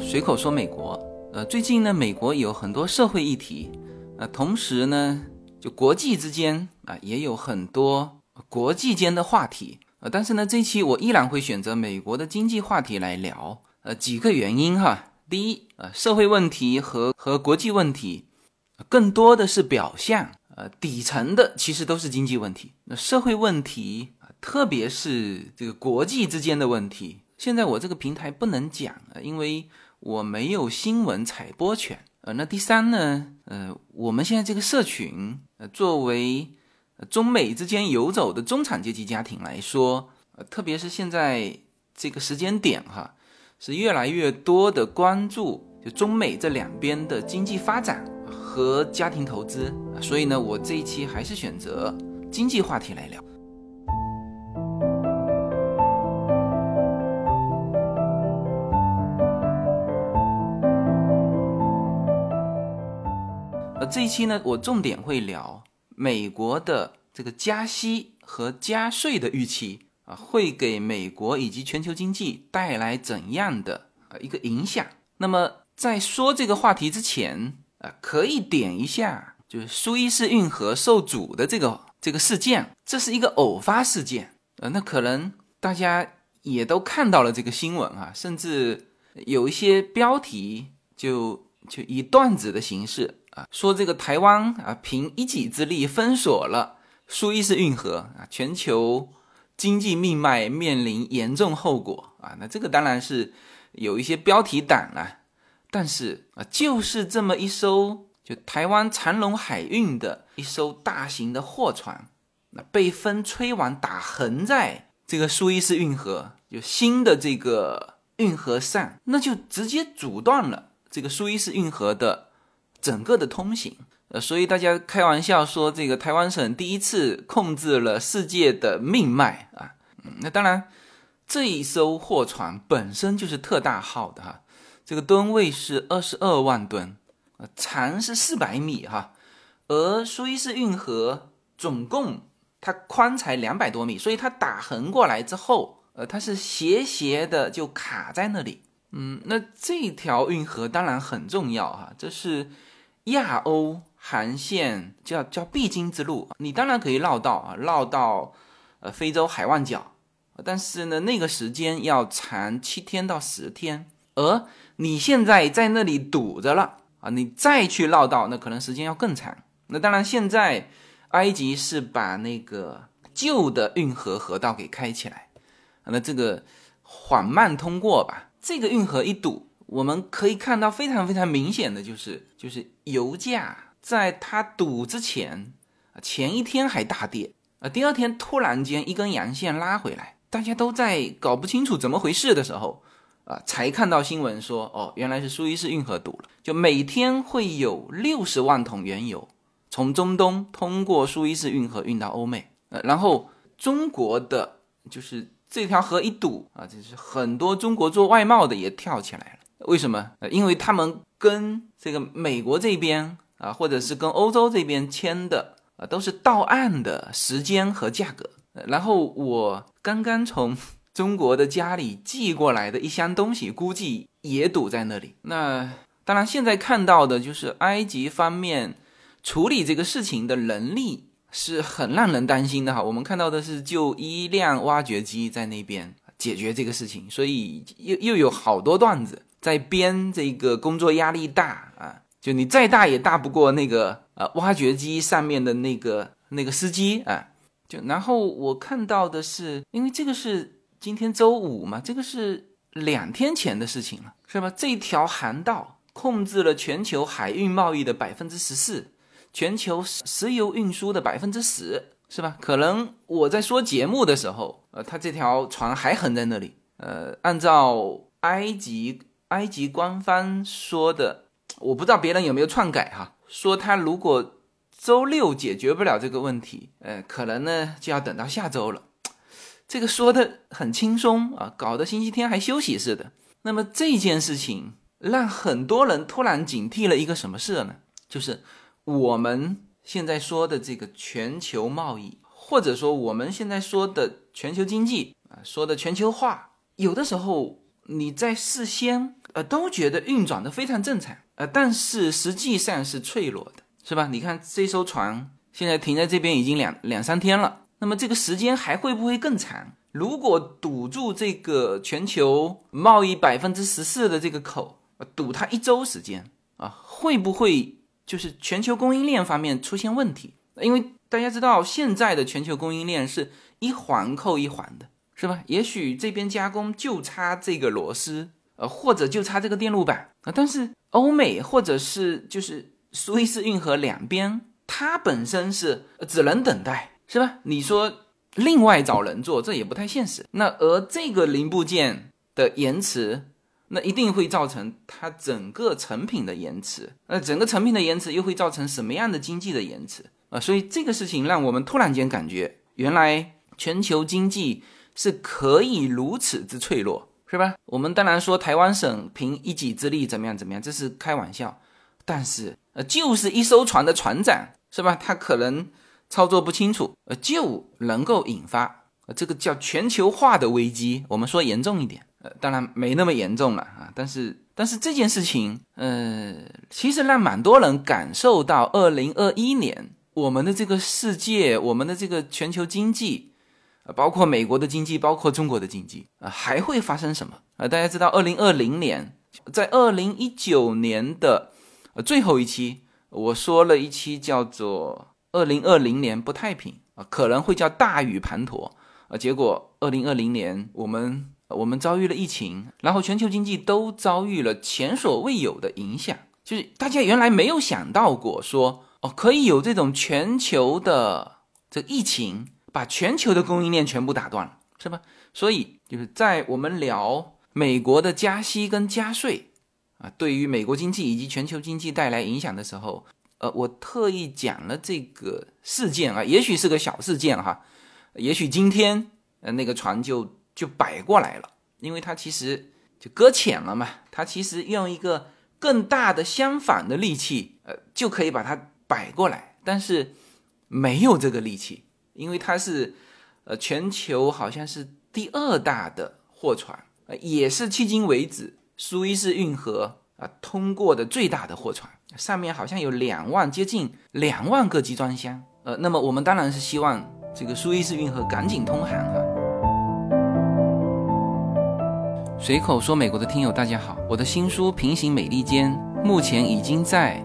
随口说美国。呃，最近呢，美国有很多社会议题，呃，同时呢，就国际之间啊，也有很多国际间的话题。呃，但是呢，这期我依然会选择美国的经济话题来聊。呃，几个原因哈。第一，呃，社会问题和和国际问题，更多的是表象，呃，底层的其实都是经济问题。那社会问题啊，特别是这个国际之间的问题。现在我这个平台不能讲，因为我没有新闻采播权。呃，那第三呢，呃，我们现在这个社群，呃，作为中美之间游走的中产阶级家庭来说，呃，特别是现在这个时间点哈，是越来越多的关注就中美这两边的经济发展和家庭投资，所以呢，我这一期还是选择经济话题来聊。这一期呢，我重点会聊美国的这个加息和加税的预期啊，会给美国以及全球经济带来怎样的呃一个影响？那么在说这个话题之前啊，可以点一下，就是苏伊士运河受阻的这个这个事件，这是一个偶发事件呃，那可能大家也都看到了这个新闻啊，甚至有一些标题就就以段子的形式。啊，说这个台湾啊，凭一己之力封锁了苏伊士运河啊，全球经济命脉面临严重后果啊。那这个当然是有一些标题党了，但是啊，就是这么一艘就台湾长隆海运的一艘大型的货船，那被风吹完打横在这个苏伊士运河就新的这个运河上，那就直接阻断了这个苏伊士运河的。整个的通行，呃，所以大家开玩笑说，这个台湾省第一次控制了世界的命脉啊。那当然，这一艘货船本身就是特大号的哈，这个吨位是二十二万吨，呃，长是四百米哈，而苏伊士运河总共它宽才两百多米，所以它打横过来之后，呃，它是斜斜的就卡在那里。嗯，那这条运河当然很重要哈，这是。亚欧航线叫叫必经之路，你当然可以绕道啊，绕到呃非洲海湾角，但是呢，那个时间要长七天到十天，而你现在在那里堵着了啊，你再去绕道，那可能时间要更长。那当然，现在埃及是把那个旧的运河河道给开起来，那这个缓慢通过吧，这个运河一堵。我们可以看到非常非常明显的就是，就是油价在它堵之前，前一天还大跌啊，第二天突然间一根阳线拉回来，大家都在搞不清楚怎么回事的时候啊，才看到新闻说，哦，原来是苏伊士运河堵了，就每天会有六十万桶原油从中东通过苏伊士运河运到欧美，呃，然后中国的就是这条河一堵啊，就是很多中国做外贸的也跳起来了。为什么？因为他们跟这个美国这边啊，或者是跟欧洲这边签的啊，都是到岸的时间和价格。然后我刚刚从中国的家里寄过来的一箱东西，估计也堵在那里。那当然，现在看到的就是埃及方面处理这个事情的能力是很让人担心的哈。我们看到的是就一辆挖掘机在那边解决这个事情，所以又又有好多段子。在编这个工作压力大啊，就你再大也大不过那个呃挖掘机上面的那个那个司机啊。就然后我看到的是，因为这个是今天周五嘛，这个是两天前的事情了，是吧？这条航道控制了全球海运贸易的百分之十四，全球石油运输的百分之十，是吧？可能我在说节目的时候，呃，他这条船还横在那里。呃，按照埃及。埃及官方说的，我不知道别人有没有篡改哈。说他如果周六解决不了这个问题，呃，可能呢就要等到下周了。这个说的很轻松啊，搞得星期天还休息似的。那么这件事情让很多人突然警惕了一个什么事呢？就是我们现在说的这个全球贸易，或者说我们现在说的全球经济啊，说的全球化，有的时候。你在事先呃都觉得运转的非常正常，呃，但是实际上是脆弱的，是吧？你看这艘船现在停在这边已经两两三天了，那么这个时间还会不会更长？如果堵住这个全球贸易百分之十四的这个口，堵它一周时间啊，会不会就是全球供应链方面出现问题？因为大家知道现在的全球供应链是一环扣一环的。是吧？也许这边加工就差这个螺丝，呃，或者就差这个电路板啊。但是欧美或者是就是苏伊士运河两边，它本身是只能等待，是吧？你说另外找人做，这也不太现实。那而这个零部件的延迟，那一定会造成它整个成品的延迟。那整个成品的延迟又会造成什么样的经济的延迟啊？所以这个事情让我们突然间感觉，原来全球经济。是可以如此之脆弱，是吧？我们当然说台湾省凭一己之力怎么样怎么样，这是开玩笑。但是呃，就是一艘船的船长，是吧？他可能操作不清楚，呃，就能够引发呃这个叫全球化的危机。我们说严重一点，呃，当然没那么严重了啊。但是但是这件事情，呃，其实让蛮多人感受到，二零二一年我们的这个世界，我们的这个全球经济。包括美国的经济，包括中国的经济啊，还会发生什么啊？大家知道，二零二零年，在二零一九年的最后一期，我说了一期叫做“二零二零年不太平”啊，可能会叫大雨滂沱啊。结果二零二零年，我们我们遭遇了疫情，然后全球经济都遭遇了前所未有的影响，就是大家原来没有想到过说哦，可以有这种全球的这疫情。把全球的供应链全部打断了，是吧？所以就是在我们聊美国的加息跟加税啊，对于美国经济以及全球经济带来影响的时候，呃，我特意讲了这个事件啊，也许是个小事件哈，也许今天呃那个船就就摆过来了，因为它其实就搁浅了嘛，它其实用一个更大的相反的力气，呃，就可以把它摆过来，但是没有这个力气。因为它是，呃，全球好像是第二大的货船，呃，也是迄今为止苏伊士运河啊通过的最大的货船，上面好像有两万接近两万个集装箱，呃，那么我们当然是希望这个苏伊士运河赶紧通航啊。随口说，美国的听友大家好，我的新书《平行美利坚》目前已经在。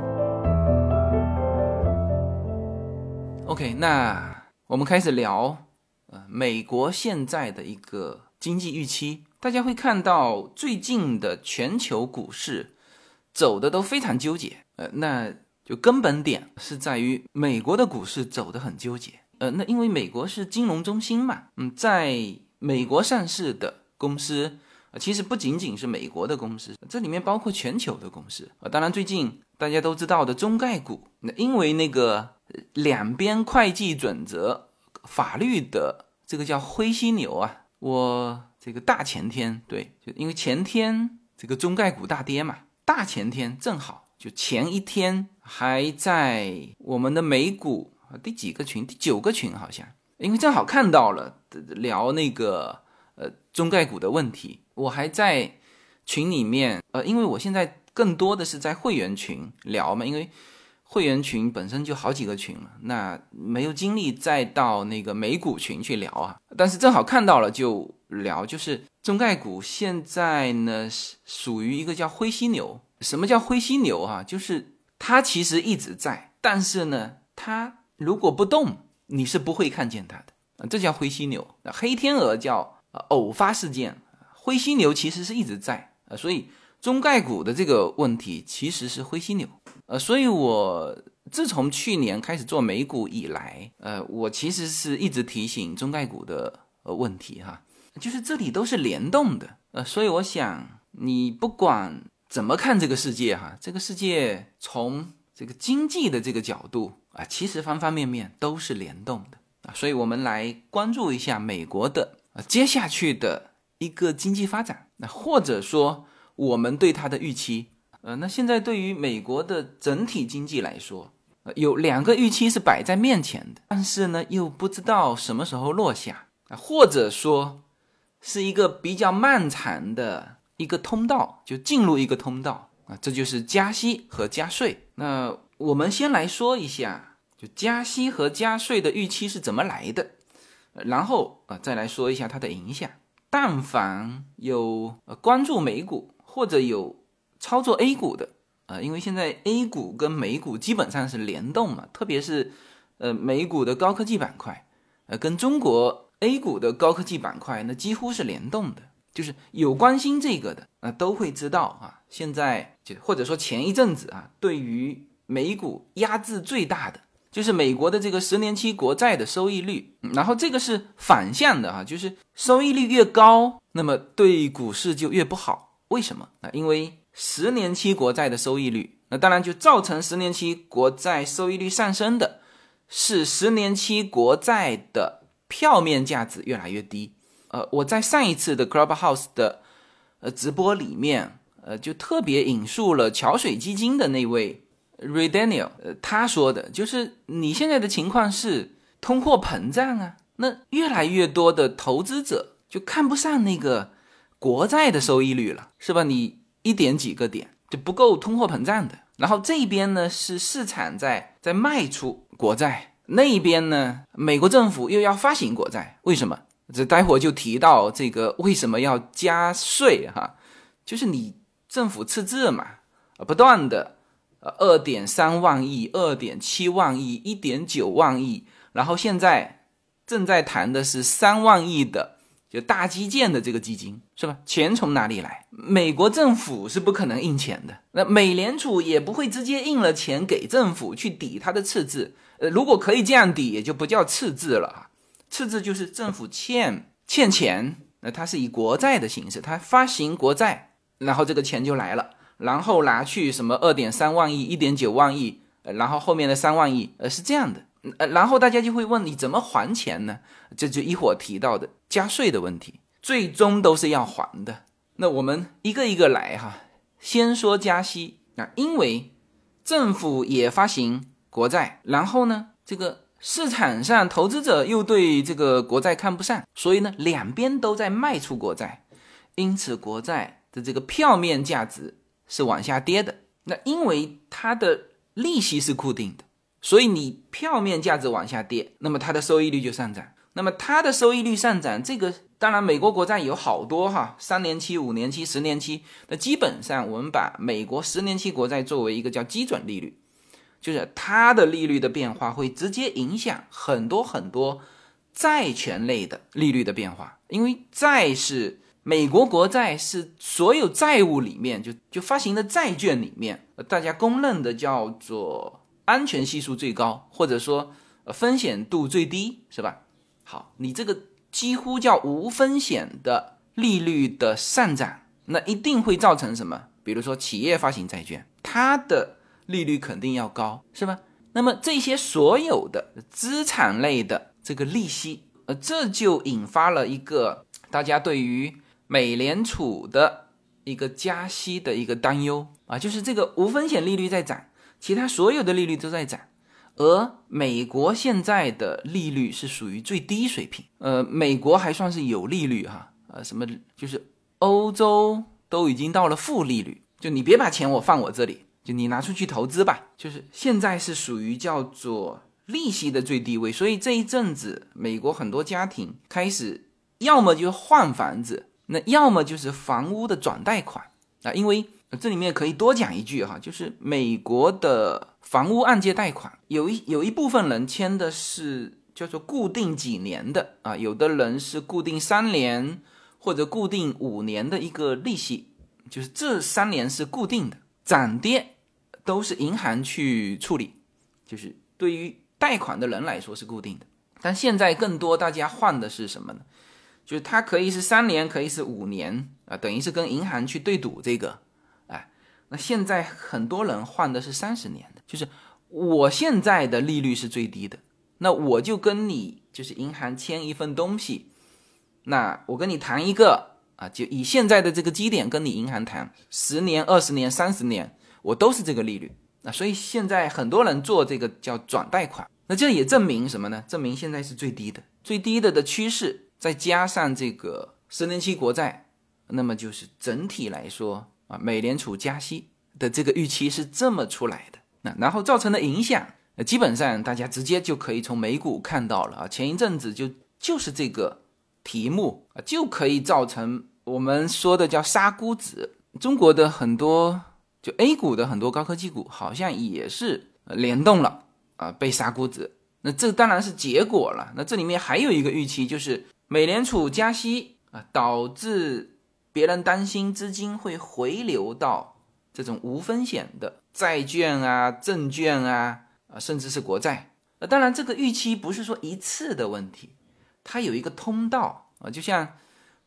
OK，那我们开始聊，呃，美国现在的一个经济预期。大家会看到最近的全球股市走的都非常纠结，呃，那就根本点是在于美国的股市走的很纠结，呃，那因为美国是金融中心嘛，嗯，在美国上市的公司，其实不仅仅是美国的公司，这里面包括全球的公司，呃，当然最近大家都知道的中概股，那因为那个。两边会计准则、法律的这个叫灰犀牛啊！我这个大前天对，就因为前天这个中概股大跌嘛，大前天正好就前一天还在我们的美股第几个群？第九个群好像，因为正好看到了聊那个呃中概股的问题，我还在群里面呃，因为我现在更多的是在会员群聊嘛，因为。会员群本身就好几个群了，那没有精力再到那个美股群去聊啊。但是正好看到了就聊，就是中概股现在呢属于一个叫灰犀牛。什么叫灰犀牛啊？就是它其实一直在，但是呢，它如果不动，你是不会看见它的。这叫灰犀牛。那黑天鹅叫偶发事件，灰犀牛其实是一直在啊。所以中概股的这个问题其实是灰犀牛。呃，所以我自从去年开始做美股以来，呃，我其实是一直提醒中概股的呃问题哈，就是这里都是联动的，呃，所以我想你不管怎么看这个世界哈，这个世界从这个经济的这个角度啊，其实方方面面都是联动的。啊，所以我们来关注一下美国的啊接下去的一个经济发展，那或者说我们对它的预期，呃，那现在对于美国的整体经济来说，有两个预期是摆在面前的，但是呢又不知道什么时候落下啊，或者说是一个比较漫长的一个通道，就进入一个通道。啊，这就是加息和加税。那我们先来说一下，就加息和加税的预期是怎么来的，然后啊，再来说一下它的影响。但凡有关注美股或者有操作 A 股的啊，因为现在 A 股跟美股基本上是联动嘛，特别是呃美股的高科技板块，呃跟中国 A 股的高科技板块那几乎是联动的。就是有关心这个的啊，都会知道啊。现在就或者说前一阵子啊，对于美股压制最大的就是美国的这个十年期国债的收益率。然后这个是反向的啊，就是收益率越高，那么对股市就越不好。为什么啊？因为十年期国债的收益率，那当然就造成十年期国债收益率上升的，是十年期国债的票面价值越来越低。呃，我在上一次的 Clubhouse 的呃直播里面，呃，就特别引述了桥水基金的那位 Ray Daniel，呃，他说的就是你现在的情况是通货膨胀啊，那越来越多的投资者就看不上那个国债的收益率了，是吧？你一点几个点就不够通货膨胀的，然后这边呢是市场在在卖出国债，那边呢美国政府又要发行国债，为什么？这待会儿就提到这个为什么要加税哈，就是你政府赤字嘛，不断的呃二点三万亿、二点七万亿、一点九万亿，然后现在正在谈的是三万亿的就大基建的这个基金是吧？钱从哪里来？美国政府是不可能印钱的，那美联储也不会直接印了钱给政府去抵它的赤字，呃，如果可以这样抵，也就不叫赤字了哈。赤字就是政府欠欠钱，那它是以国债的形式，它发行国债，然后这个钱就来了，然后拿去什么二点三万亿、一点九万亿，然后后面的三万亿，呃是这样的，呃然后大家就会问你怎么还钱呢？这就一会儿提到的加税的问题，最终都是要还的。那我们一个一个来哈，先说加息啊，因为政府也发行国债，然后呢这个。市场上投资者又对这个国债看不上，所以呢，两边都在卖出国债，因此国债的这个票面价值是往下跌的。那因为它的利息是固定的，所以你票面价值往下跌，那么它的收益率就上涨。那么它的收益率上涨，这个当然美国国债有好多哈，三年期、五年期、十年期。那基本上我们把美国十年期国债作为一个叫基准利率。就是它的利率的变化会直接影响很多很多债权类的利率的变化，因为债是美国国债是所有债务里面就就发行的债券里面，大家公认的叫做安全系数最高，或者说风险度最低，是吧？好，你这个几乎叫无风险的利率的上涨，那一定会造成什么？比如说企业发行债券，它的。利率肯定要高，是吧？那么这些所有的资产类的这个利息，呃，这就引发了一个大家对于美联储的一个加息的一个担忧啊，就是这个无风险利率在涨，其他所有的利率都在涨，而美国现在的利率是属于最低水平，呃，美国还算是有利率哈，呃，什么就是欧洲都已经到了负利率，就你别把钱我放我这里。就你拿出去投资吧，就是现在是属于叫做利息的最低位，所以这一阵子美国很多家庭开始要么就换房子，那要么就是房屋的转贷款。啊，因为这里面可以多讲一句哈，就是美国的房屋按揭贷款有一有一部分人签的是叫做固定几年的啊，有的人是固定三年或者固定五年的一个利息，就是这三年是固定的。涨跌都是银行去处理，就是对于贷款的人来说是固定的。但现在更多大家换的是什么呢？就是它可以是三年，可以是五年啊，等于是跟银行去对赌这个，那现在很多人换的是三十年的，就是我现在的利率是最低的，那我就跟你就是银行签一份东西，那我跟你谈一个啊，就以现在的这个基点跟你银行谈，十年、二十年、三十年，我都是这个利率。那所以现在很多人做这个叫转贷款，那这也证明什么呢？证明现在是最低的，最低的的趋势，再加上这个十年期国债，那么就是整体来说啊，美联储加息的这个预期是这么出来的。那然后造成的影响，基本上大家直接就可以从美股看到了啊。前一阵子就就是这个题目啊，就可以造成我们说的叫杀估值。中国的很多。就 A 股的很多高科技股好像也是联动了啊，被杀估值。那这当然是结果了。那这里面还有一个预期，就是美联储加息啊，导致别人担心资金会回流到这种无风险的债券啊、证券啊啊，甚至是国债。那当然，这个预期不是说一次的问题，它有一个通道啊。就像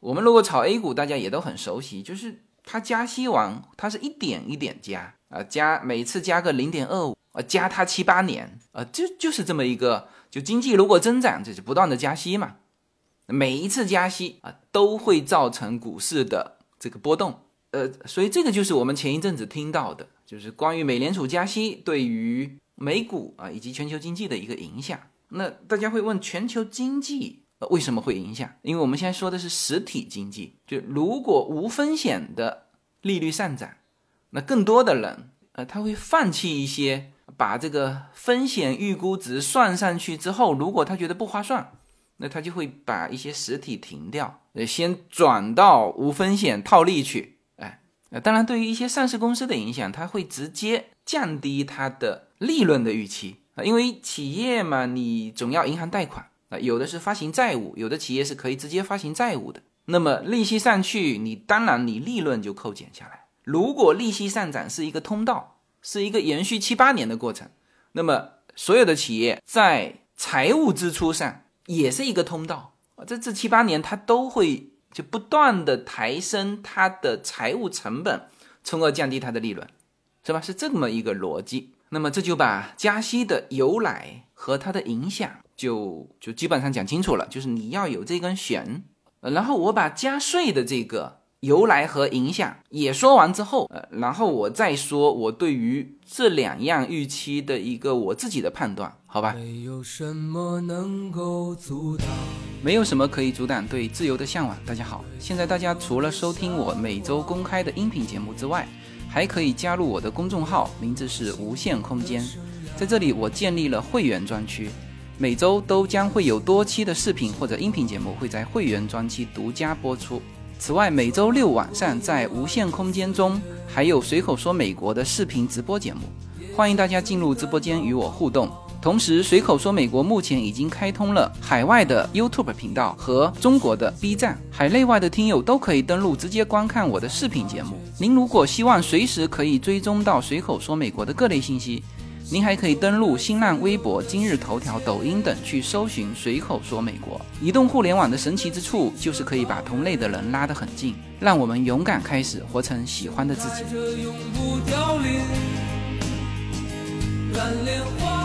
我们如果炒 A 股，大家也都很熟悉，就是。它加息完，它是一点一点加啊，加每次加个零点二五啊，加它七八年啊，就就是这么一个，就经济如果增长，就是不断的加息嘛，每一次加息啊，都会造成股市的这个波动，呃，所以这个就是我们前一阵子听到的，就是关于美联储加息对于美股啊以及全球经济的一个影响。那大家会问，全球经济？为什么会影响？因为我们现在说的是实体经济，就如果无风险的利率上涨，那更多的人，呃，他会放弃一些，把这个风险预估值算上去之后，如果他觉得不划算，那他就会把一些实体停掉，呃，先转到无风险套利去，哎，呃，当然对于一些上市公司的影响，它会直接降低它的利润的预期啊，因为企业嘛，你总要银行贷款啊。有的是发行债务，有的企业是可以直接发行债务的。那么利息上去，你当然你利润就扣减下来。如果利息上涨是一个通道，是一个延续七八年的过程，那么所有的企业在财务支出上也是一个通道啊。这这七八年它都会就不断的抬升它的财务成本，从而降低它的利润，是吧？是这么一个逻辑。那么这就把加息的由来和它的影响。就就基本上讲清楚了，就是你要有这根弦，然后我把加税的这个由来和影响也说完之后，呃，然后我再说我对于这两样预期的一个我自己的判断，好吧？没有什么能够阻挡，没有什么可以阻挡对自由的向往。大家好，现在大家除了收听我每周公开的音频节目之外，还可以加入我的公众号，名字是无限空间，在这里我建立了会员专区。每周都将会有多期的视频或者音频节目会在会员专区独家播出。此外，每周六晚上在无限空间中还有随口说美国的视频直播节目，欢迎大家进入直播间与我互动。同时，随口说美国目前已经开通了海外的 YouTube 频道和中国的 B 站，海内外的听友都可以登录直接观看我的视频节目。您如果希望随时可以追踪到随口说美国的各类信息。您还可以登录新浪微博、今日头条、抖音等去搜寻“随口说美国”。移动互联网的神奇之处就是可以把同类的人拉得很近，让我们勇敢开始活成喜欢的自己。蓝莲花，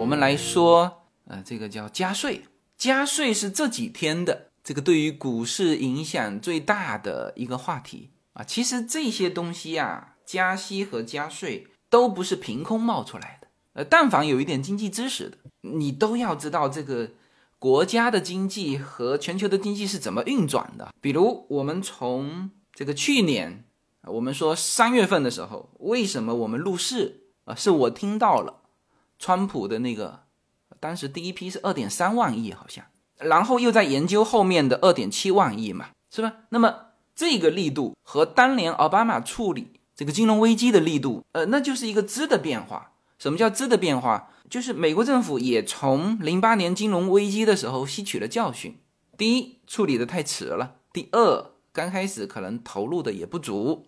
我们来说，呃，这个叫加税。加税是这几天的这个对于股市影响最大的一个话题。啊，其实这些东西呀，加息和加税都不是凭空冒出来的。呃，但凡有一点经济知识的，你都要知道这个国家的经济和全球的经济是怎么运转的。比如，我们从这个去年，我们说三月份的时候，为什么我们入市啊？是我听到了川普的那个，当时第一批是二点三万亿，好像，然后又在研究后面的二点七万亿嘛，是吧？那么。这个力度和当年奥巴马处理这个金融危机的力度，呃，那就是一个质的变化。什么叫质的变化？就是美国政府也从零八年金融危机的时候吸取了教训。第一，处理的太迟了；第二，刚开始可能投入的也不足。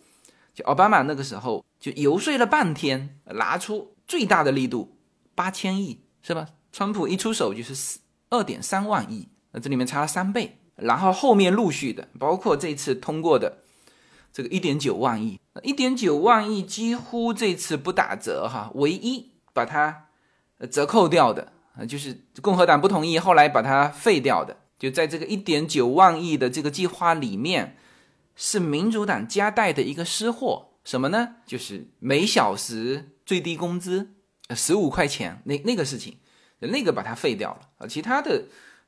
就奥巴马那个时候就游说了半天，拿出最大的力度，八千亿，是吧？川普一出手就是四二点三万亿，那这里面差了三倍。然后后面陆续的，包括这次通过的这个一点九万亿，一点九万亿几乎这次不打折哈，唯一把它折扣掉的啊，就是共和党不同意，后来把它废掉的，就在这个一点九万亿的这个计划里面，是民主党夹带的一个私货，什么呢？就是每小时最低工资十五块钱那那个事情，那个把它废掉了啊，其他的。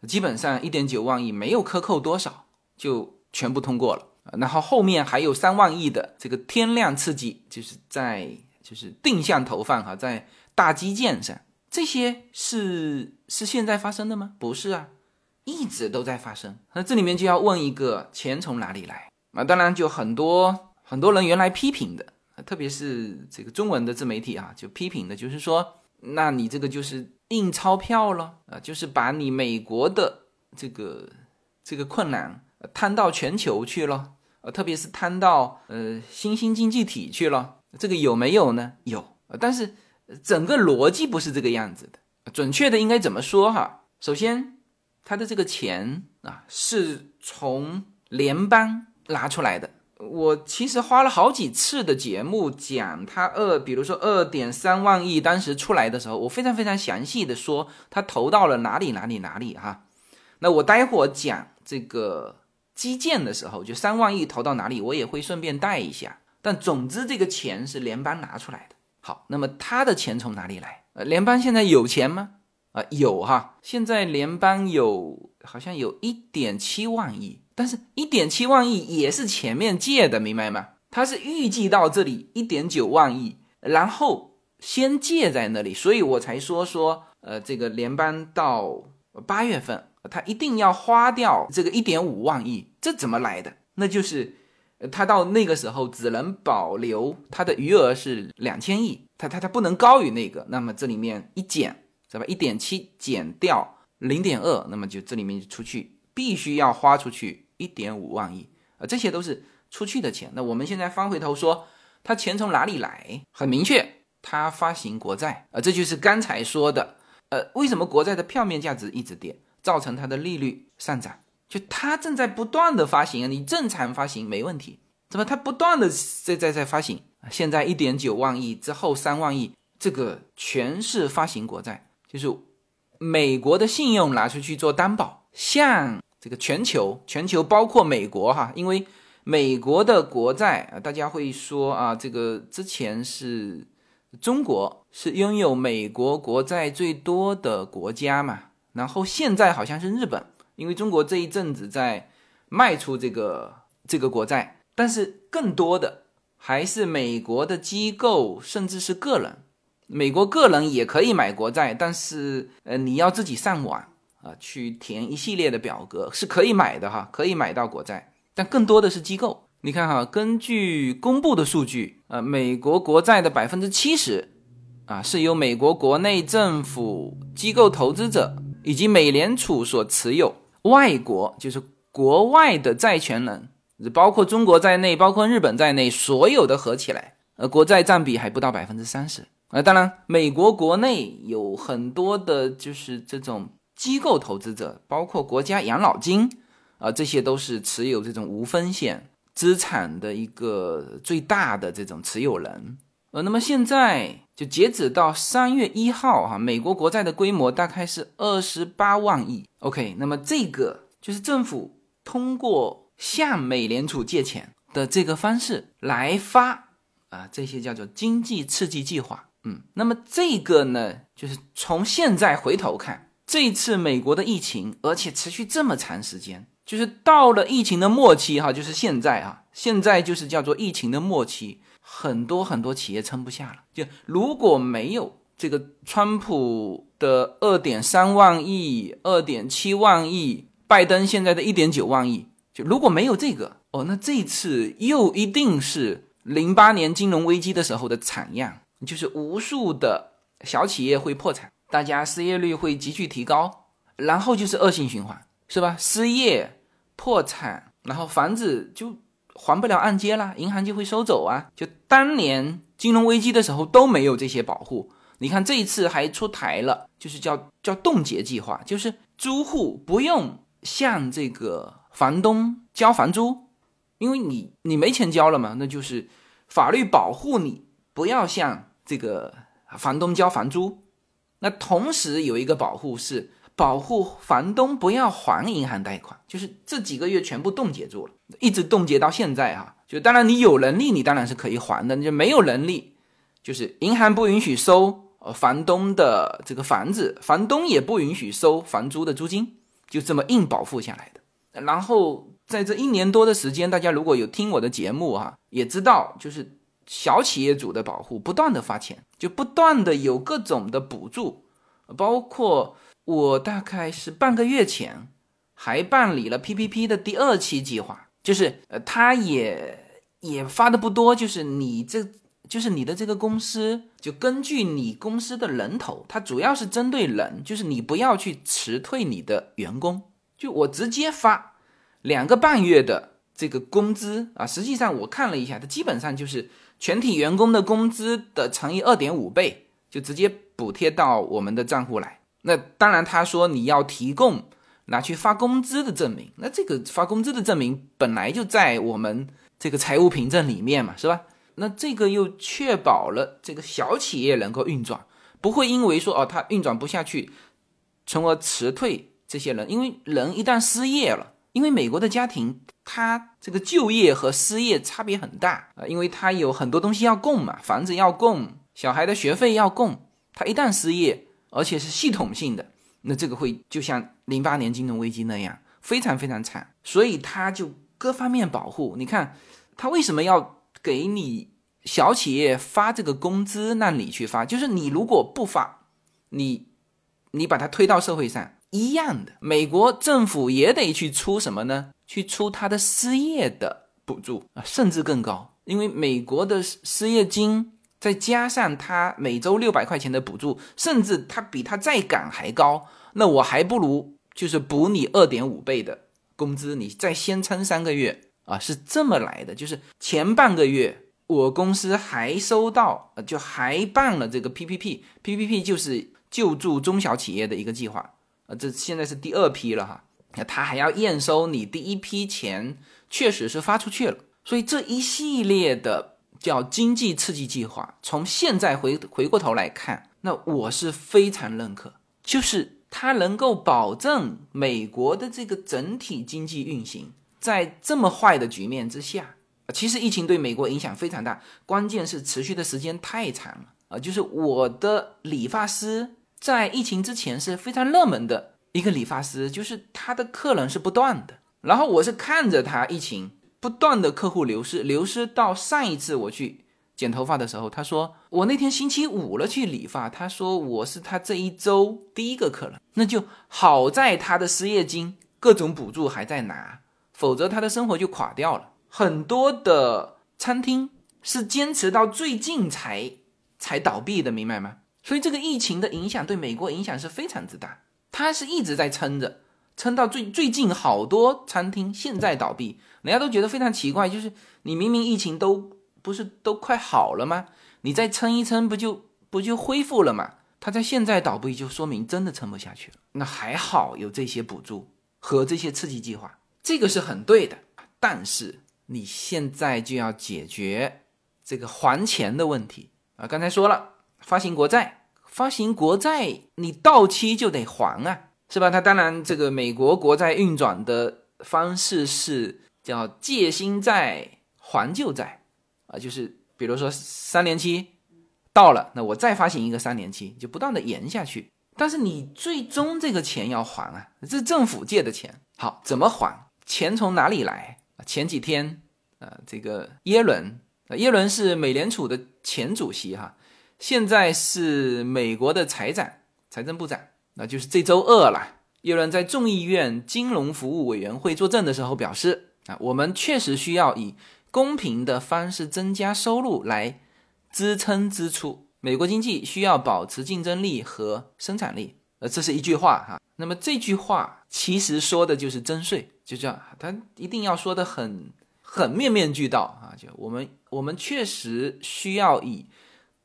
基本上一点九万亿没有克扣多少，就全部通过了。然后后面还有三万亿的这个天量刺激，就是在就是定向投放哈，在大基建上，这些是是现在发生的吗？不是啊，一直都在发生。那这里面就要问一个钱从哪里来啊？当然就很多很多人原来批评的，特别是这个中文的自媒体啊，就批评的就是说，那你这个就是。印钞票了啊，就是把你美国的这个这个困难摊到全球去了，呃，特别是摊到呃新兴经济体去了。这个有没有呢？有，但是整个逻辑不是这个样子的。准确的应该怎么说哈？首先，他的这个钱啊是从联邦拿出来的。我其实花了好几次的节目讲他二，比如说二点三万亿当时出来的时候，我非常非常详细的说他投到了哪里哪里哪里哈。那我待会儿讲这个基建的时候，就三万亿投到哪里，我也会顺便带一下。但总之这个钱是联邦拿出来的。好，那么他的钱从哪里来？呃，联邦现在有钱吗？啊，有哈，现在联邦有好像有一点七万亿。但是，一点七万亿也是前面借的，明白吗？他是预计到这里一点九万亿，然后先借在那里，所以我才说说，呃，这个联邦到八月份，他一定要花掉这个一点五万亿，这怎么来的？那就是，他到那个时候只能保留他的余额是两千亿，他他他不能高于那个，那么这里面一减，是吧？一点七减掉零点二，那么就这里面就出去，必须要花出去。一点五万亿啊，这些都是出去的钱。那我们现在翻回头说，他钱从哪里来？很明确，他发行国债啊，这就是刚才说的。呃，为什么国债的票面价值一直跌，造成它的利率上涨？就它正在不断的发行啊，你正常发行没问题，怎么它不断的在在在发行？现在一点九万亿之后三万亿，这个全是发行国债，就是美国的信用拿出去做担保，像。这个全球，全球包括美国哈，因为美国的国债，大家会说啊，这个之前是中国是拥有美国国债最多的国家嘛，然后现在好像是日本，因为中国这一阵子在卖出这个这个国债，但是更多的还是美国的机构，甚至是个人，美国个人也可以买国债，但是呃，你要自己上网。啊，去填一系列的表格是可以买的哈，可以买到国债，但更多的是机构。你看哈，根据公布的数据，呃，美国国债的百分之七十啊是由美国国内政府、机构投资者以及美联储所持有，外国就是国外的债权人，包括中国在内，包括日本在内，所有的合起来，呃，国债占比还不到百分之三十。呃，当然，美国国内有很多的就是这种。机构投资者包括国家养老金，啊，这些都是持有这种无风险资产的一个最大的这种持有人。呃，那么现在就截止到三月一号，哈，美国国债的规模大概是二十八万亿。OK，那么这个就是政府通过向美联储借钱的这个方式来发啊，这些叫做经济刺激计划。嗯，那么这个呢，就是从现在回头看。这次美国的疫情，而且持续这么长时间，就是到了疫情的末期哈，就是现在啊，现在就是叫做疫情的末期，很多很多企业撑不下了。就如果没有这个川普的二点三万亿、二点七万亿，拜登现在的一点九万亿，就如果没有这个哦，那这次又一定是零八年金融危机的时候的惨样，就是无数的小企业会破产。大家失业率会急剧提高，然后就是恶性循环，是吧？失业、破产，然后房子就还不了按揭啦，银行就会收走啊。就当年金融危机的时候都没有这些保护，你看这一次还出台了，就是叫叫冻结计划，就是租户不用向这个房东交房租，因为你你没钱交了嘛，那就是法律保护你不要向这个房东交房租。那同时有一个保护是保护房东不要还银行贷款，就是这几个月全部冻结住了，一直冻结到现在哈。就当然你有能力，你当然是可以还的，你就没有能力，就是银行不允许收呃房东的这个房子，房东也不允许收房租的租金，就这么硬保护下来的。然后在这一年多的时间，大家如果有听我的节目哈，也知道就是小企业主的保护不断的发钱，就不断的有各种的补助，包括我大概是半个月前还办理了 PPP 的第二期计划。就是呃，他也也发的不多，就是你这就是你的这个公司，就根据你公司的人头，它主要是针对人，就是你不要去辞退你的员工，就我直接发两个半月的这个工资啊，实际上我看了一下，它基本上就是全体员工的工资的乘以二点五倍，就直接补贴到我们的账户来。那当然，他说你要提供。拿去发工资的证明，那这个发工资的证明本来就在我们这个财务凭证里面嘛，是吧？那这个又确保了这个小企业能够运转，不会因为说哦它运转不下去，从而辞退这些人。因为人一旦失业了，因为美国的家庭他这个就业和失业差别很大啊，因为他有很多东西要供嘛，房子要供，小孩的学费要供，他一旦失业，而且是系统性的。那这个会就像零八年金融危机那样非常非常惨，所以他就各方面保护。你看他为什么要给你小企业发这个工资？让你去发，就是你如果不发，你你把它推到社会上一样的。美国政府也得去出什么呢？去出他的失业的补助啊，甚至更高，因为美国的失业金。再加上他每周六百块钱的补助，甚至他比他再赶还高，那我还不如就是补你二点五倍的工资，你再先撑三个月啊，是这么来的。就是前半个月我公司还收到，就还办了这个 PPP，PPP 就是救助中小企业的一个计划啊，这现在是第二批了哈，他还要验收你第一批钱确实是发出去了，所以这一系列的。叫经济刺激计划，从现在回回过头来看，那我是非常认可，就是它能够保证美国的这个整体经济运行，在这么坏的局面之下，其实疫情对美国影响非常大，关键是持续的时间太长了啊！就是我的理发师在疫情之前是非常热门的一个理发师，就是他的客人是不断的，然后我是看着他疫情。不断的客户流失，流失到上一次我去剪头发的时候，他说我那天星期五了去理发，他说我是他这一周第一个客人，那就好在他的失业金各种补助还在拿，否则他的生活就垮掉了。很多的餐厅是坚持到最近才才倒闭的，明白吗？所以这个疫情的影响对美国影响是非常之大，它是一直在撑着。撑到最最近，好多餐厅现在倒闭，人家都觉得非常奇怪。就是你明明疫情都不是都快好了吗？你再撑一撑，不就不就恢复了吗？它在现在倒闭，就说明真的撑不下去了。那还好有这些补助和这些刺激计划，这个是很对的。但是你现在就要解决这个还钱的问题啊！刚才说了，发行国债，发行国债，你到期就得还啊。是吧？它当然，这个美国国债运转的方式是叫借新债还旧债啊，就是比如说三年期到了，那我再发行一个三年期，就不断的延下去。但是你最终这个钱要还啊，这是政府借的钱。好，怎么还？钱从哪里来？前几天啊，这个耶伦，耶伦是美联储的前主席哈，现在是美国的财长、财政部长。那就是这周二了。耶伦在众议院金融服务委员会作证的时候表示：“啊，我们确实需要以公平的方式增加收入来支撑支出。美国经济需要保持竞争力和生产力。”呃，这是一句话哈。那么这句话其实说的就是征税，就这样，他一定要说的很很面面俱到啊。就我们我们确实需要以。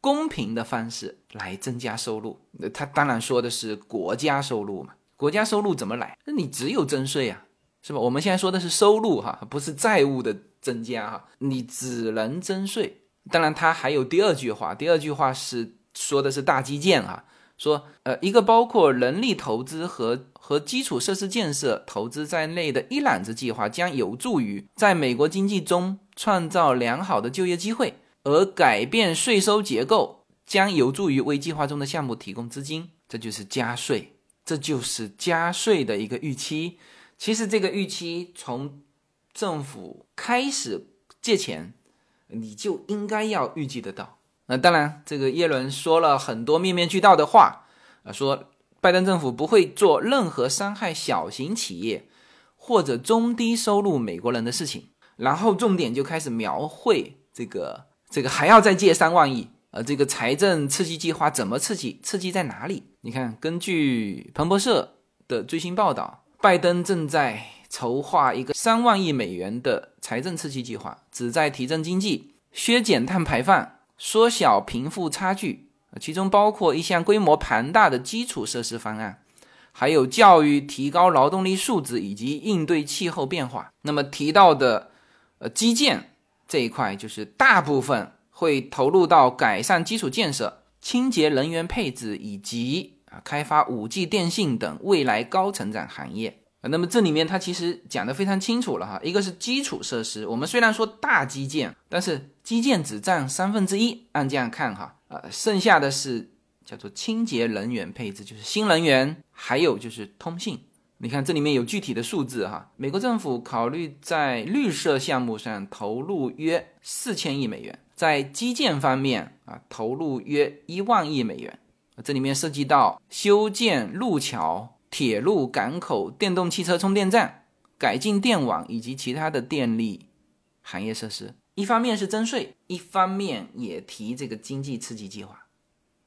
公平的方式来增加收入，那他当然说的是国家收入嘛，国家收入怎么来？那你只有征税啊，是吧？我们现在说的是收入哈，不是债务的增加哈，你只能征税。当然，他还有第二句话，第二句话是说的是大基建哈，说呃一个包括人力投资和和基础设施建设投资在内的一揽子计划，将有助于在美国经济中创造良好的就业机会，而改变税收结构将有助于为计划中的项目提供资金。这就是加税，这就是加税的一个预期。其实这个预期从政府开始借钱。你就应该要预计得到。那当然，这个耶伦说了很多面面俱到的话啊，说拜登政府不会做任何伤害小型企业或者中低收入美国人的事情。然后重点就开始描绘这个这个还要再借三万亿，呃，这个财政刺激计划怎么刺激？刺激在哪里？你看，根据彭博社的最新报道，拜登正在。筹划一个三万亿美元的财政刺激计划，旨在提振经济、削减碳排放、缩小贫富差距。其中包括一项规模庞大的基础设施方案，还有教育、提高劳动力素质以及应对气候变化。那么提到的呃基建这一块，就是大部分会投入到改善基础建设、清洁能源配置以及啊开发五 G 电信等未来高成长行业啊。那么这里面它其实讲的非常清楚了哈，一个是基础设施，我们虽然说大基建，但是基建只占三分之一，按这样看哈，呃，剩下的是叫做清洁能源配置，就是新能源，还有就是通信。你看这里面有具体的数字哈，美国政府考虑在绿色项目上投入约四千亿美元，在基建方面啊投入约一万亿美元，这里面涉及到修建路桥。铁路、港口、电动汽车充电站、改进电网以及其他的电力行业设施，一方面是征税，一方面也提这个经济刺激计划，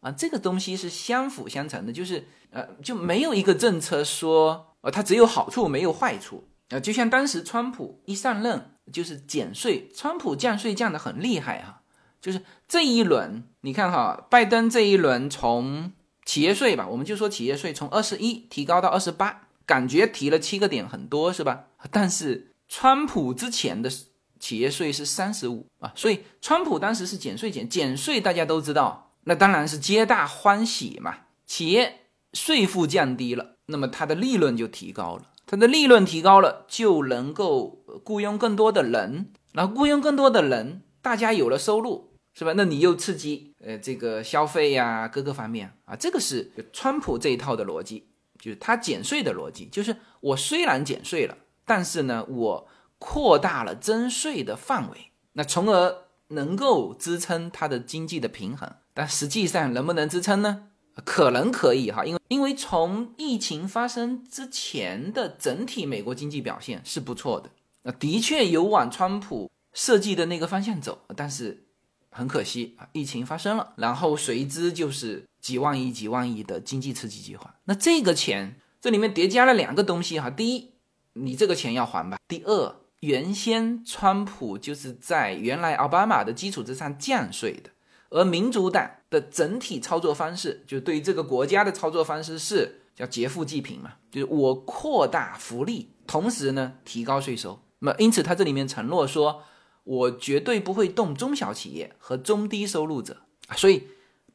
啊，这个东西是相辅相成的，就是呃，就没有一个政策说，呃，它只有好处没有坏处啊，就像当时川普一上任就是减税，川普降税降的很厉害哈，就是这一轮你看哈，拜登这一轮从。企业税吧，我们就说企业税从二十一提高到二十八，感觉提了七个点，很多是吧？但是川普之前的企业税是三十五啊，所以川普当时是减税减减税，大家都知道，那当然是皆大欢喜嘛。企业税负降低了，那么它的利润就提高了，它的利润提高了，就能够雇佣更多的人，然后雇佣更多的人，大家有了收入。是吧？那你又刺激呃这个消费呀，各个方面啊，这个是川普这一套的逻辑，就是他减税的逻辑，就是我虽然减税了，但是呢，我扩大了征税的范围，那从而能够支撑它的经济的平衡。但实际上能不能支撑呢？可能可以哈，因为因为从疫情发生之前的整体美国经济表现是不错的，那的确有往川普设计的那个方向走，但是。很可惜啊，疫情发生了，然后随之就是几万亿、几万亿的经济刺激计划。那这个钱，这里面叠加了两个东西哈。第一，你这个钱要还吧；第二，原先川普就是在原来奥巴马的基础之上降税的，而民主党的整体操作方式，就对于这个国家的操作方式是叫劫富济贫嘛，就是我扩大福利，同时呢提高税收。那么因此，他这里面承诺说。我绝对不会动中小企业和中低收入者，所以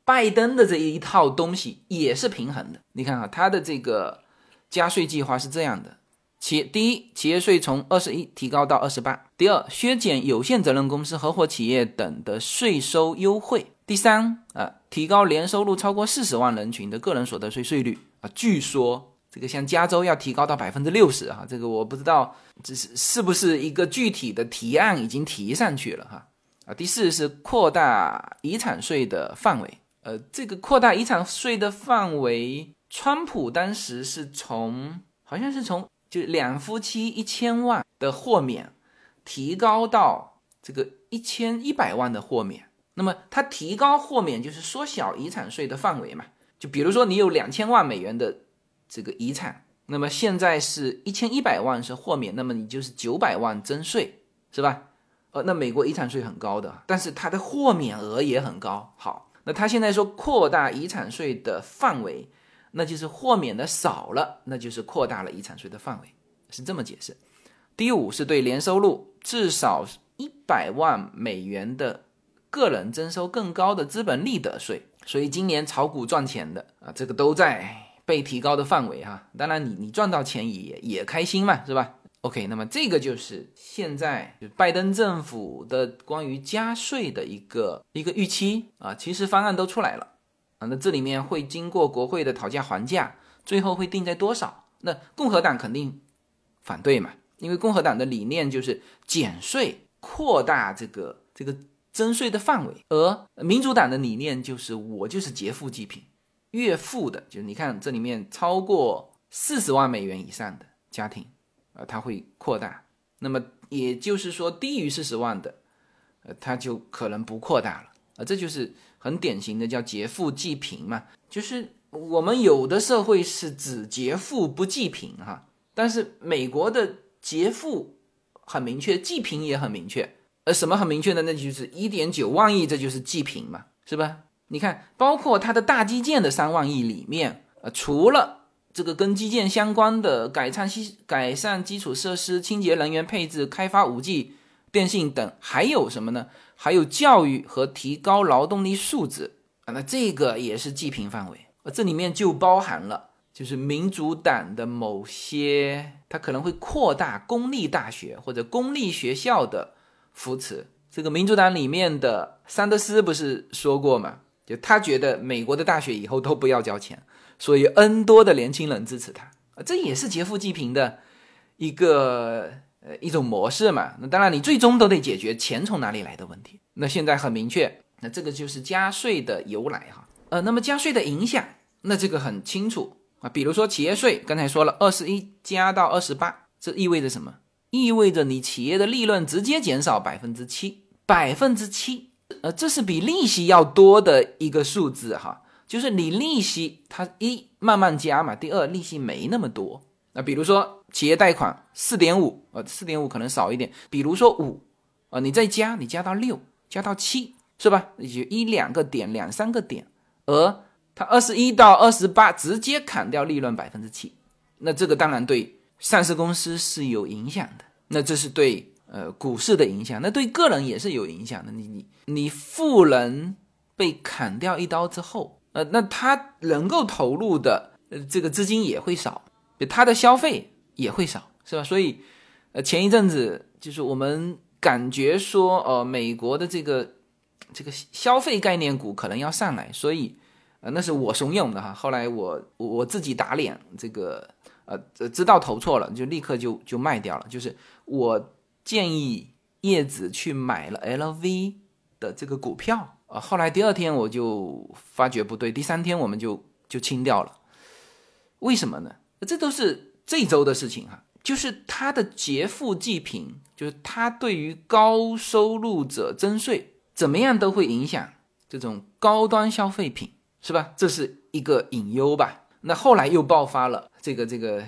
拜登的这一套东西也是平衡的。你看啊，他的这个加税计划是这样的：企第一，企业税从二十一提高到二十八；第二，削减有限责任公司、合伙企业等的税收优惠；第三，啊，提高年收入超过四十万人群的个人所得税税率啊。据说。这个像加州要提高到百分之六十哈，这个我不知道这是是不是一个具体的提案已经提上去了哈啊。第四是扩大遗产税的范围，呃，这个扩大遗产税的范围，川普当时是从好像是从就两夫妻一千万的豁免提高到这个一千一百万的豁免，那么它提高豁免就是缩小遗产税的范围嘛，就比如说你有两千万美元的。这个遗产，那么现在是一千一百万是豁免，那么你就是九百万征税，是吧？呃，那美国遗产税很高的，但是它的豁免额也很高。好，那他现在说扩大遗产税的范围，那就是豁免的少了，那就是扩大了遗产税的范围，是这么解释。第五是对年收入至少一百万美元的个人征收更高的资本利得税。所以今年炒股赚钱的啊，这个都在被提高的范围哈。当然，你你赚到钱也也开心嘛，是吧？OK，那么这个就是现在就拜登政府的关于加税的一个一个预期啊。其实方案都出来了啊，那这里面会经过国会的讨价还价，最后会定在多少？那共和党肯定反对嘛，因为共和党的理念就是减税，扩大这个这个。征税的范围，而民主党的理念就是我就是劫富济贫，越富的，就是你看这里面超过四十万美元以上的家庭，呃，它会扩大，那么也就是说低于四十万的，呃，它就可能不扩大了，啊，这就是很典型的叫劫富济贫嘛，就是我们有的社会是只劫富不济贫哈，但是美国的劫富很明确，济贫也很明确。呃，什么很明确的，那就是一点九万亿，这就是济贫嘛，是吧？你看，包括它的大基建的三万亿里面，呃，除了这个跟基建相关的改善基改善基础设施、清洁能源配置、开发五 G、电信等，还有什么呢？还有教育和提高劳动力素质啊，那这个也是济贫范围。呃，这里面就包含了，就是民主党的某些，它可能会扩大公立大学或者公立学校的。扶持这个民主党里面的桑德斯不是说过吗？就他觉得美国的大学以后都不要交钱，所以 N 多的年轻人支持他，这也是劫富济贫的一个呃一种模式嘛。那当然，你最终都得解决钱从哪里来的问题。那现在很明确，那这个就是加税的由来哈。呃，那么加税的影响，那这个很清楚啊。比如说企业税，刚才说了，二十一加到二十八，这意味着什么？意味着你企业的利润直接减少百分之七，百分之七，呃，这是比利息要多的一个数字哈。就是你利息它一慢慢加嘛，第二利息没那么多。那比如说企业贷款四点五，呃，四点五可能少一点。比如说五，啊，你再加，你加到六，加到七，是吧？也就一两个点，两三个点。而它二十一到二十八直接砍掉利润百分之七，那这个当然对。上市公司是有影响的，那这是对呃股市的影响，那对个人也是有影响的。你你你富人被砍掉一刀之后，呃，那他能够投入的呃这个资金也会少，他的消费也会少，是吧？所以，呃，前一阵子就是我们感觉说，呃，美国的这个这个消费概念股可能要上来，所以，呃，那是我怂恿的哈。后来我我自己打脸这个。呃，知道投错了，就立刻就就卖掉了。就是我建议叶子去买了 LV 的这个股票啊，后来第二天我就发觉不对，第三天我们就就清掉了。为什么呢？这都是这周的事情哈。就是他的劫富济贫，就是他对于高收入者征税，怎么样都会影响这种高端消费品，是吧？这是一个隐忧吧。那后来又爆发了这个这个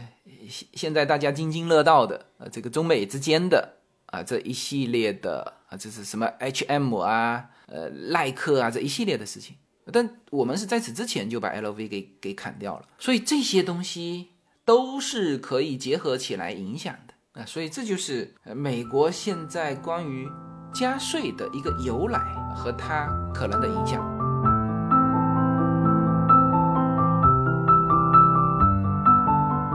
现现在大家津津乐道的呃这个中美之间的啊这一系列的啊这是什么 H M 啊呃耐克啊这一系列的事情，但我们是在此之前就把 L V 给给砍掉了，所以这些东西都是可以结合起来影响的。啊，所以这就是美国现在关于加税的一个由来和它可能的影响。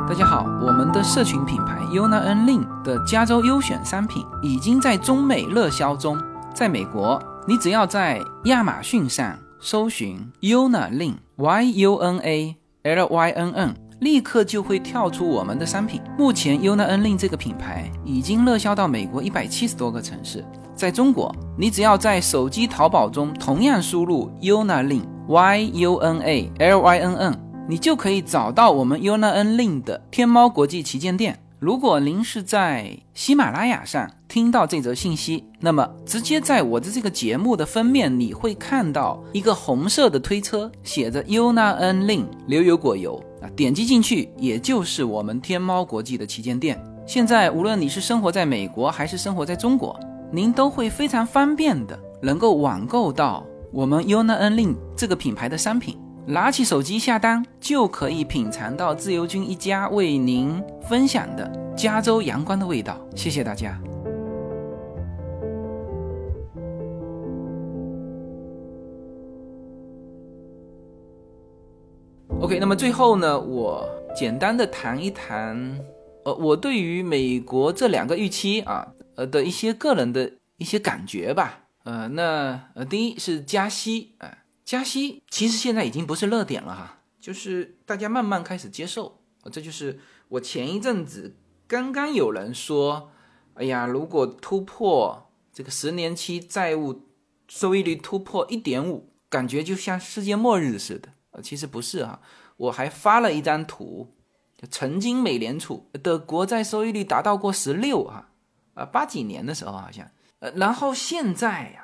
大家好，我们的社群品牌 Yuna N Lin 的加州优选商品已经在中美热销中。在美国，你只要在亚马逊上搜寻 Yuna Lin Y U N A L Y N N，立刻就会跳出我们的商品。目前 Yuna N Lin 这个品牌已经热销到美国一百七十多个城市。在中国，你只要在手机淘宝中同样输入 Yuna Lin Y U N A L Y N N。你就可以找到我们 Yuna N Lin 的天猫国际旗舰店。如果您是在喜马拉雅上听到这则信息，那么直接在我的这个节目的封面，你会看到一个红色的推车，写着 Yuna N Lin 牛油果油啊，点击进去，也就是我们天猫国际的旗舰店。现在无论你是生活在美国还是生活在中国，您都会非常方便的能够网购到我们 Yuna N Lin 这个品牌的商品。拿起手机下单，就可以品尝到自由军一家为您分享的加州阳光的味道。谢谢大家。OK，那么最后呢，我简单的谈一谈，呃，我对于美国这两个预期啊，呃的一些个人的一些感觉吧。呃，那呃，第一是加息，啊。加息其实现在已经不是热点了哈，就是大家慢慢开始接受这就是我前一阵子刚刚有人说，哎呀，如果突破这个十年期债务收益率突破一点五，感觉就像世界末日似的。呃，其实不是哈，我还发了一张图，曾经美联储的国债收益率达到过十六哈，啊，八几年的时候好像，呃，然后现在呀。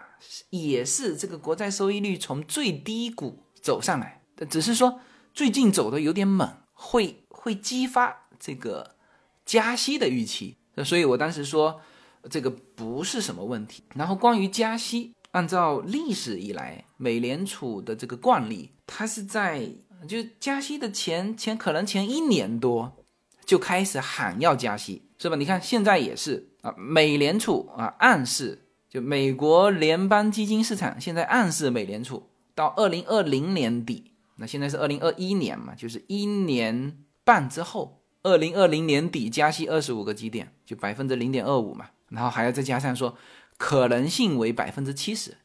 也是这个国债收益率从最低谷走上来，只是说最近走的有点猛，会会激发这个加息的预期，所以我当时说这个不是什么问题。然后关于加息，按照历史以来美联储的这个惯例，它是在就加息的前前可能前一年多就开始喊要加息，是吧？你看现在也是啊，美联储啊暗示。就美国联邦基金市场现在暗示美联储到二零二零年底，那现在是二零二一年嘛，就是一年半之后，二零二零年底加息二十五个基点，就百分之零点二五嘛，然后还要再加上说可能性为百分之七十，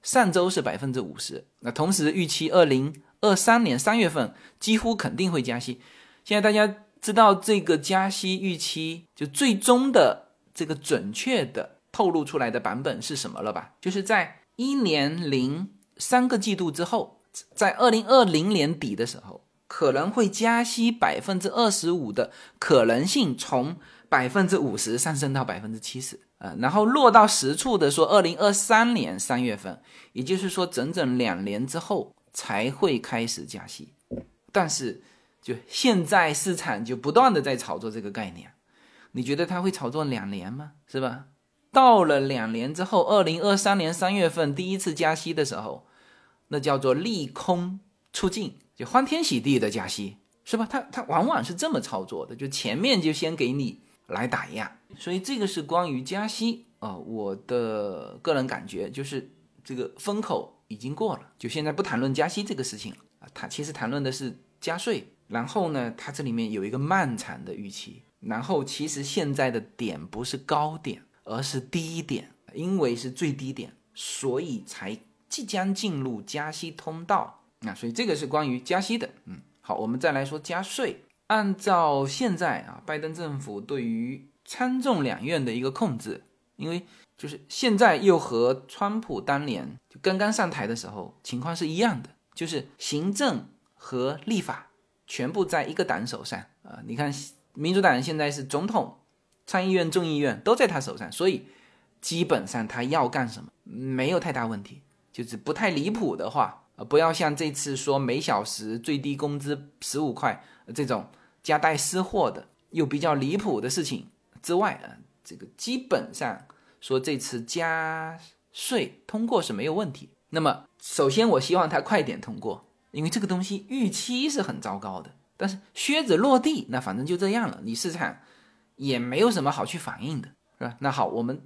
上周是百分之五十，那同时预期二零二三年三月份几乎肯定会加息。现在大家知道这个加息预期就最终的这个准确的。透露出来的版本是什么了吧？就是在一年零三个季度之后，在二零二零年底的时候，可能会加息百分之二十五的可能性从百分之五十上升到百分之七十，呃，然后落到实处的说，二零二三年三月份，也就是说整整两年之后才会开始加息。但是，就现在市场就不断的在炒作这个概念，你觉得他会炒作两年吗？是吧？到了两年之后，二零二三年三月份第一次加息的时候，那叫做利空出尽，就欢天喜地的加息，是吧？它它往往是这么操作的，就前面就先给你来打压，所以这个是关于加息啊，我的个人感觉就是这个风口已经过了，就现在不谈论加息这个事情了啊，它其实谈论的是加税，然后呢，它这里面有一个漫长的预期，然后其实现在的点不是高点。而是低一点，因为是最低点，所以才即将进入加息通道。那所以这个是关于加息的。嗯，好，我们再来说加税。按照现在啊，拜登政府对于参众两院的一个控制，因为就是现在又和川普当年就刚刚上台的时候情况是一样的，就是行政和立法全部在一个党手上啊。你看，民主党现在是总统。参议院、众议院都在他手上，所以基本上他要干什么没有太大问题，就是不太离谱的话，呃，不要像这次说每小时最低工资十五块这种夹带私货的又比较离谱的事情之外，呃，这个基本上说这次加税通过是没有问题。那么首先我希望他快点通过，因为这个东西预期是很糟糕的，但是靴子落地，那反正就这样了，你市场。也没有什么好去反映的，是吧？那好，我们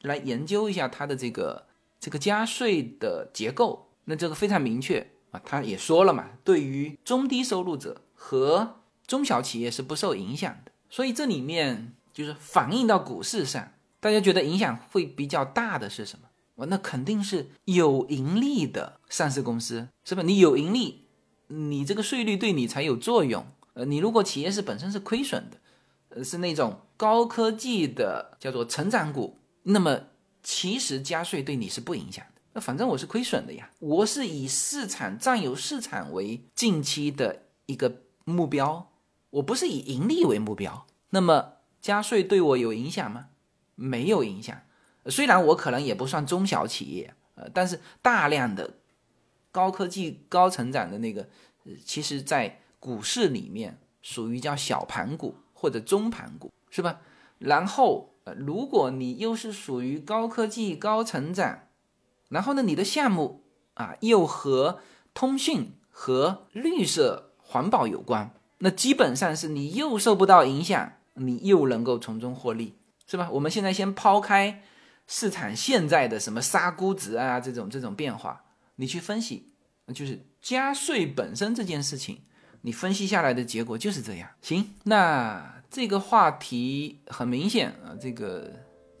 来研究一下它的这个这个加税的结构。那这个非常明确啊，他也说了嘛，对于中低收入者和中小企业是不受影响的。所以这里面就是反映到股市上，大家觉得影响会比较大的是什么？哦，那肯定是有盈利的上市公司，是吧？你有盈利，你这个税率对你才有作用。呃，你如果企业是本身是亏损的。是那种高科技的叫做成长股，那么其实加税对你是不影响的。那反正我是亏损的呀，我是以市场占有市场为近期的一个目标，我不是以盈利为目标。那么加税对我有影响吗？没有影响。虽然我可能也不算中小企业，呃，但是大量的高科技、高成长的那个，其实在股市里面属于叫小盘股。或者中盘股是吧？然后呃，如果你又是属于高科技、高成长，然后呢，你的项目啊又和通讯和绿色环保有关，那基本上是你又受不到影响，你又能够从中获利，是吧？我们现在先抛开市场现在的什么杀估值啊这种这种变化，你去分析，就是加税本身这件事情，你分析下来的结果就是这样。行，那这个话题很明显啊，这个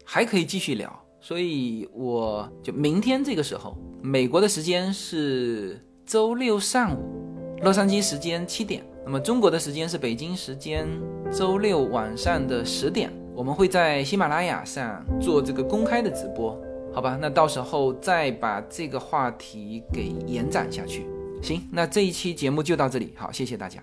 还可以继续聊。所以我就明天这个时候，美国的时间是周六上午，洛杉矶时间七点，那么中国的时间是北京时间周六晚上的十点，我们会在喜马拉雅上做这个公开的直播，好吧？那到时候再把这个话题给延展下去。行，那这一期节目就到这里，好，谢谢大家。